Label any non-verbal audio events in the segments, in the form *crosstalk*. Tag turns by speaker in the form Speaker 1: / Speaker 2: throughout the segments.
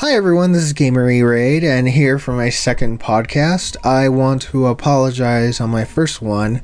Speaker 1: Hi everyone, this is Gamer E Raid, and here for my second podcast. I want to apologize on my first one.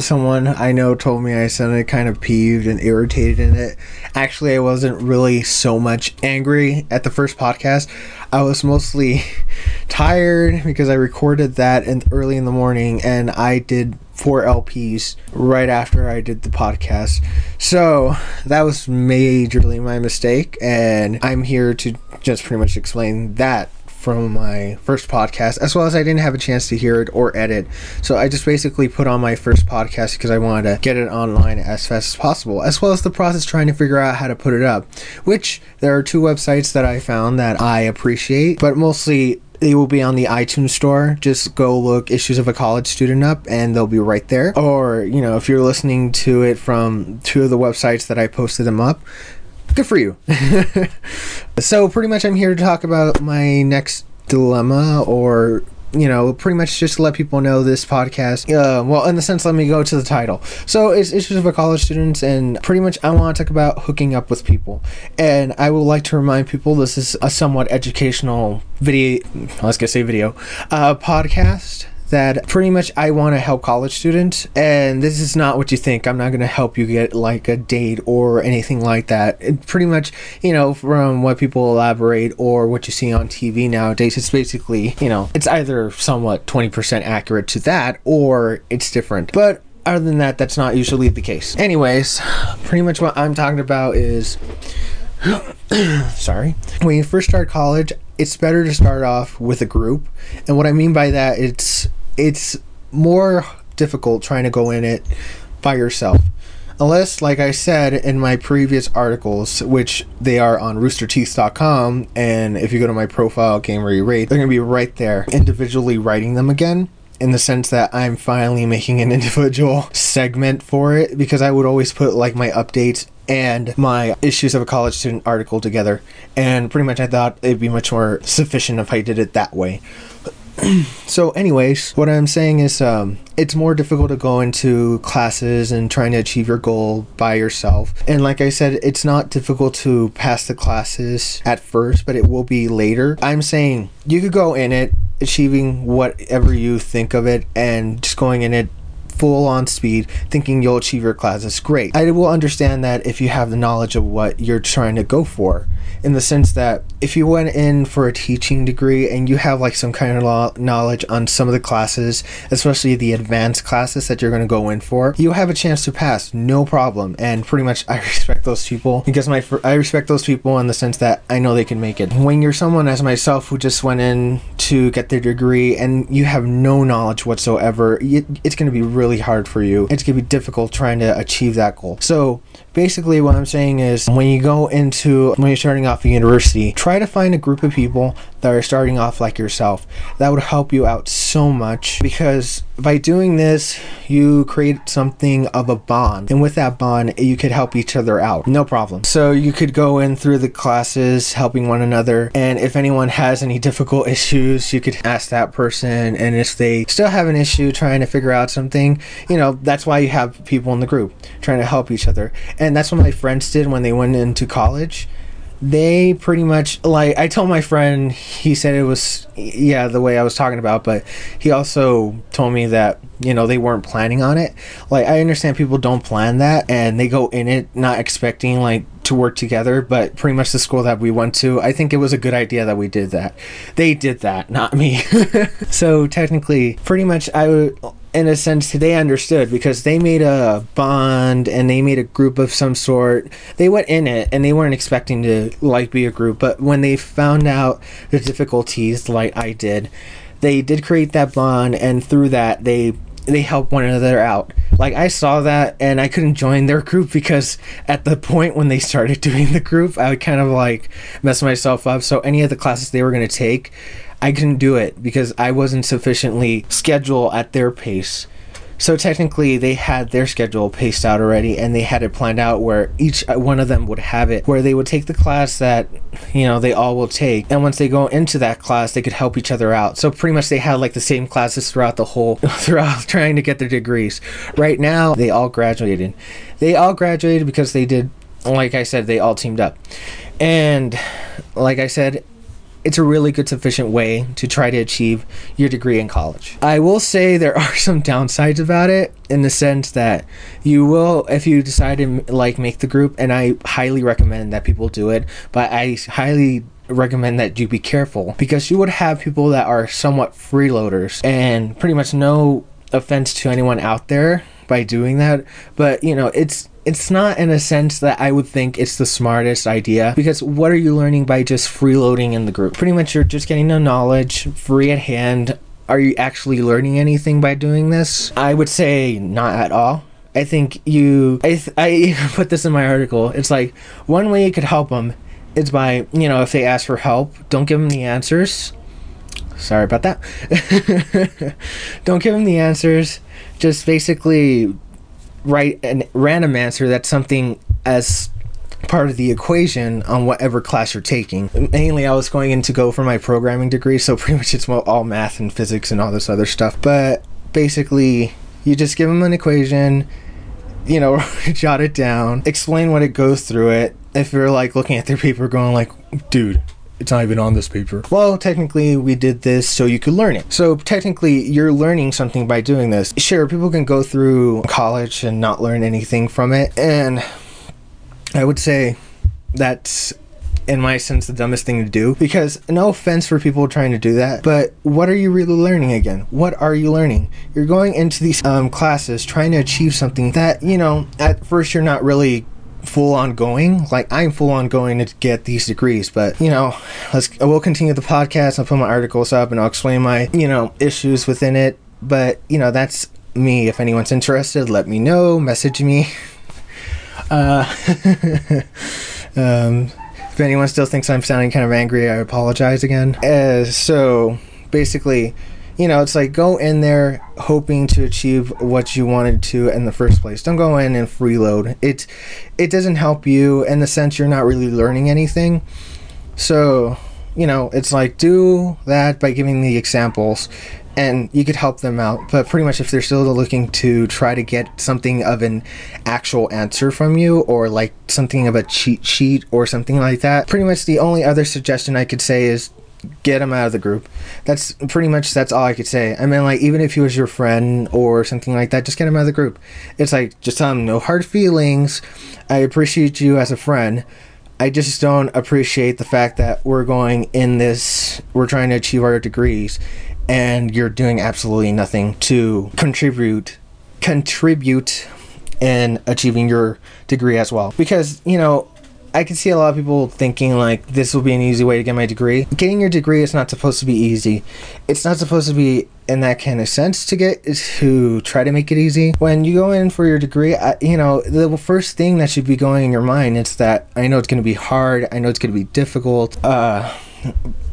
Speaker 1: Someone I know told me I sounded kind of peeved and irritated in it. Actually, I wasn't really so much angry at the first podcast. I was mostly *laughs* tired because I recorded that in, early in the morning and I did four LPs right after I did the podcast. So that was majorly my mistake, and I'm here to just pretty much explain that from my first podcast, as well as I didn't have a chance to hear it or edit. So I just basically put on my first podcast because I wanted to get it online as fast as possible, as well as the process trying to figure out how to put it up. Which there are two websites that I found that I appreciate, but mostly they will be on the iTunes store. Just go look Issues of a College Student up and they'll be right there. Or, you know, if you're listening to it from two of the websites that I posted them up, good for you. *laughs* so, pretty much, I'm here to talk about my next dilemma or you know, pretty much just to let people know this podcast. Uh, well, in the sense, let me go to the title. So it's issues for college students, and pretty much I want to talk about hooking up with people. And I would like to remind people this is a somewhat educational video. I was gonna say video, uh, podcast that pretty much I want to help college students, and this is not what you think. I'm not going to help you get like a date or anything like that. It pretty much, you know, from what people elaborate or what you see on TV nowadays, it's basically, you know, it's either somewhat 20% accurate to that or it's different. But other than that, that's not usually the case. Anyways, pretty much what I'm talking about is. *coughs* sorry. When you first start college, it's better to start off with a group. And what I mean by that, it's it's more difficult trying to go in it by yourself. Unless, like I said in my previous articles, which they are on roosterteeth.com, and if you go to my profile, Gamer Rate, they're going to be right there, individually writing them again in the sense that I'm finally making an *laughs* individual segment for it because I would always put like my updates and my issues of a college student article together. And pretty much I thought it'd be much more sufficient if I did it that way. *clears throat* so anyways what i'm saying is um, it's more difficult to go into classes and trying to achieve your goal by yourself. And like i said it's not difficult to pass the classes at first but it will be later. I'm saying you could go in it achieving whatever you think of it and just going in it full on speed thinking you'll achieve your classes great. I will understand that if you have the knowledge of what you're trying to go for in the sense that if you went in for a teaching degree and you have like some kind of knowledge on some of the classes, especially the advanced classes that you're going to go in for, you have a chance to pass, no problem. And pretty much I *laughs* respect those people because my I respect those people in the sense that I know they can make it. When you're someone as myself who just went in to get their degree and you have no knowledge whatsoever, it's going to be really hard for you. It's going to be difficult trying to achieve that goal. So basically what I'm saying is when you go into when you're starting off a university, try to find a group of people that are starting off like yourself. That would help you out so much because by doing this, you create something of a bond. And with that bond, you could help each other out. No problem. So you could go in through the classes helping one another. And if anyone has any difficult issues, you could ask that person. And if they still have an issue trying to figure out something, you know, that's why you have people in the group trying to help each other. And that's what my friends did when they went into college they pretty much like I told my friend he said it was yeah the way I was talking about but he also told me that you know they weren't planning on it. Like I understand people don't plan that and they go in it not expecting like to work together but pretty much the school that we went to I think it was a good idea that we did that. They did that not me. *laughs* So technically pretty much I in a sense they understood because they made a bond and they made a group of some sort. They went in it and they weren't expecting to like be a group but when they found out the difficulties like i did they did create that bond and through that they they help one another out. Like i saw that and i couldn't join their group because at the point when they started *laughs* doing the group i would kind of like mess myself up. So any of the classes they were going to take I couldn't do it because I wasn't sufficiently scheduled at their pace. So technically, they had their schedule paced out already, and they had it planned out where each uh, one of them would have it, where they would take the class that you know they all will take, and once they go into that class, they could help each other out. So pretty much, they had like the same classes throughout the whole, *laughs* throughout trying to get their degrees. Right now, they all graduated. They all graduated because they did, like I said, they all teamed up, and like I said, it's a really good sufficient way to try to achieve your degree in college. I will say there are *laughs* some downsides about it in the sense that you will if you decide to like make the group and I highly recommend that people do it, but I highly recommend that you be careful because you would have people that are somewhat freeloaders and pretty much no offense to anyone out there by doing that, but you know, it's it's not in a sense that I would think it's the smartest idea because what are you learning by just freeloading in the group? Pretty much you're just getting the knowledge free at hand. Are you actually learning anything by doing this? I would say not at all. I think you I th- I *laughs* put this in my article. It's like one way you could help them is by, you know, if they ask for help, don't give them the answers. Sorry about that. *laughs* don't give them the answers. Just basically write a random answer that's something as part of the equation on whatever class you're taking. Mainly, I was going in to go for my programming degree, so *laughs* pretty much it's all math and physics and all this other stuff. But basically, you just give them an equation, you know, *laughs* jot it down, explain what it goes through it. If you're like looking at their paper, going like, dude, it's not even on this paper. Well, technically, we did this so you could learn it. So, technically, you're learning something by doing this. Sure, people can go through college and not learn anything from it. And I would say that's in my sense the dumbest thing to do because no offense for people trying to do that but what are you really learning again what are you learning you're going into these um, classes trying to achieve something that you know at first you're not really full on going. Like I'm full on going to get these degrees, but you know, let's I will continue the podcast. I'll put my articles up and I'll explain my you know issues within it. But you know, that's me. If anyone's interested, let me know. Message me. *laughs* Uh, *laughs* um, if anyone still thinks I'm sounding kind of angry, I apologize again. Uh, so basically you know, it's like go in there hoping to achieve what you wanted to in the first place. Don't go in and freeload. It it doesn't help you in the sense you're not really learning anything. So, you know, it's like do that by giving the examples and you could help them out. But pretty much if they're still looking to try to get something of an actual answer from you or like something of a cheat sheet or something like that, pretty much the only other suggestion I could say is get him out of the group. That's pretty much that's all I could say. I mean, like even if he was your friend or something like that, just get him out of the group. It's like just tell him no hard feelings. I appreciate you as a friend. I just don't appreciate the fact that we're going in this. We're trying to achieve our degrees, and you're doing absolutely nothing to contribute contribute in achieving your degree as well. Because you know I can see a lot of people thinking like this will be an easy way to get my degree. Getting your degree is not supposed to be easy. It's not supposed to be in that kind of sense to get to try to make it easy. When you go in for your degree, I, you know the first thing that should be going in your mind is that I know it's going to be hard. I know it's going to be difficult. Uh,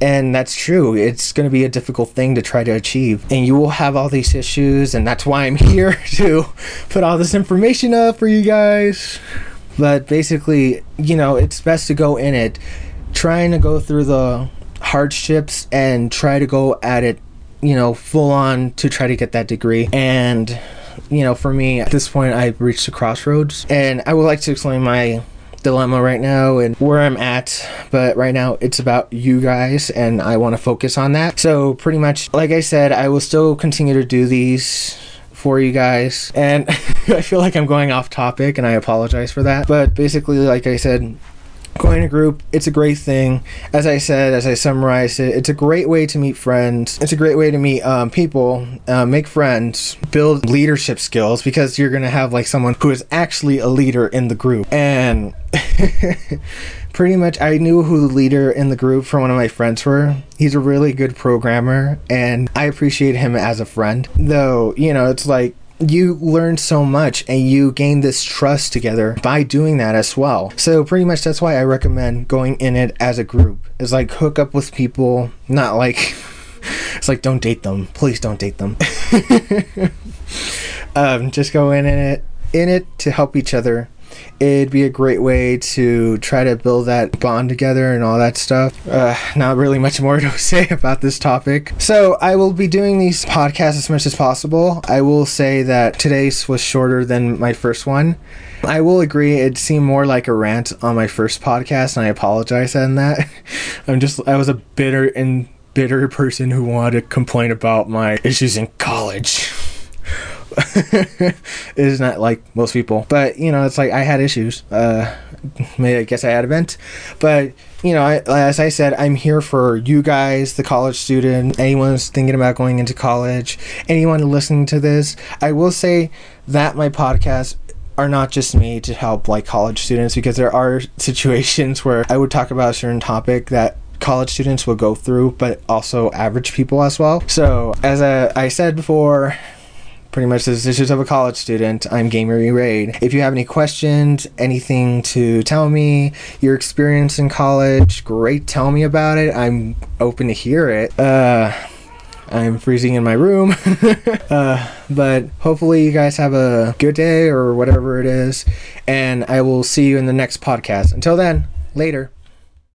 Speaker 1: and that's true. It's going to be a difficult thing to try to achieve. And you will have all these issues, and that's why I'm *laughs* here to put all this information up for you guys. But basically, you know, it's best to go in it trying to go through the hardships and try to go at it, you know, full on to try to get that degree. And, you know, for me, at this point, I've reached a crossroads. And I would like to explain my dilemma right now and where I'm at. But right now, it's about you guys, and I want to focus on that. So, pretty much, like I said, I will still continue to do these for you guys. And *laughs* I feel like I'm going off topic and I apologize for that. But basically, like I said, going a group it's a great thing as i said as i summarized it it's a great way to meet friends it's a great way to meet um, people uh, make friends build leadership skills because you're gonna have like someone who is actually a leader in the group and *laughs* pretty much I knew who the leader in the group from one of my friends were. He's a really good programmer and I appreciate him as a friend. Though, you know, it's like you learn so much and you gain this trust together by doing that as well. So pretty much that's why I recommend going in it as a group. Is like hook up with people, not like *laughs* it's like don't date them. Please don't date them. *laughs* *laughs* um, just go in it in it to help each other it'd be a great way to try to build that bond together and all that stuff. Uh, not really much more to *laughs* say about this topic. So I will be doing these podcasts as much as possible. I will say that today's was shorter than my first one. I will agree it seemed more like a rant on my first podcast, and I apologize on that. *laughs* I'm just I was a bitter and bitter person who wanted to complain about my issues in college. *laughs* is not like most people, but you know, it's like I had issues. Uh, I guess I had a vent, but you know, I, as I said, I'm here for you guys, the college student, anyone who's thinking about going into college, anyone listening to this. I will say that my podcast are not just made to help like college students because there are *laughs* situations where I would talk about a certain topic that college students will go through, but also average people as well. So, as a, I said before, pretty much the issues of a college student. I'm Gamer Raid. If you have any questions, anything to tell me, your experience in college, great, tell me about it. I'm open to hear it. Uh, I'm freezing in my room. *laughs* uh, but hopefully, you guys have a good day or whatever it is. And I will see you in the next podcast. Until then, later.